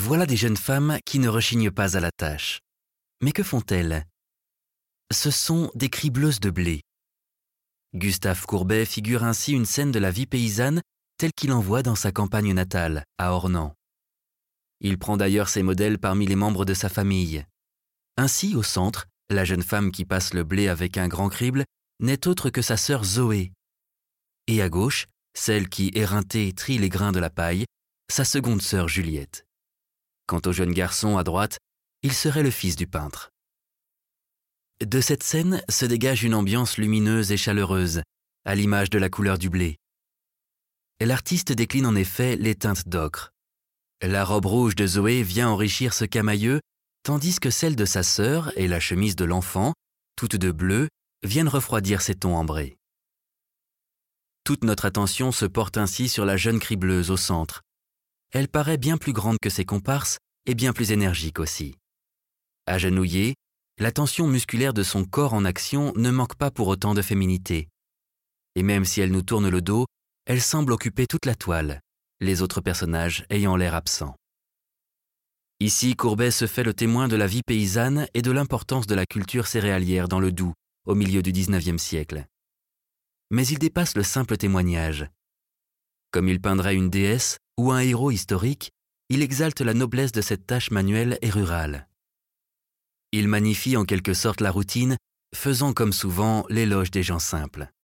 Voilà des jeunes femmes qui ne rechignent pas à la tâche. Mais que font-elles? Ce sont des cribleuses de blé. Gustave Courbet figure ainsi une scène de la vie paysanne telle qu'il en voit dans sa campagne natale, à Ornans. Il prend d'ailleurs ses modèles parmi les membres de sa famille. Ainsi, au centre, la jeune femme qui passe le blé avec un grand crible n'est autre que sa sœur Zoé. Et à gauche, celle qui, éreintée, trie les grains de la paille, sa seconde sœur Juliette. Quant au jeune garçon à droite, il serait le fils du peintre. De cette scène se dégage une ambiance lumineuse et chaleureuse, à l'image de la couleur du blé. L'artiste décline en effet les teintes d'ocre. La robe rouge de Zoé vient enrichir ce camailleux, tandis que celle de sa sœur et la chemise de l'enfant, toutes de bleu, viennent refroidir ces tons ambrés. Toute notre attention se porte ainsi sur la jeune cribleuse au centre, elle paraît bien plus grande que ses comparses et bien plus énergique aussi. Agenouillée, la tension musculaire de son corps en action ne manque pas pour autant de féminité. Et même si elle nous tourne le dos, elle semble occuper toute la toile, les autres personnages ayant l'air absents. Ici, Courbet se fait le témoin de la vie paysanne et de l'importance de la culture céréalière dans le Doubs, au milieu du XIXe siècle. Mais il dépasse le simple témoignage. Comme il peindrait une déesse, ou un héros historique, il exalte la noblesse de cette tâche manuelle et rurale. Il magnifie en quelque sorte la routine, faisant comme souvent l'éloge des gens simples.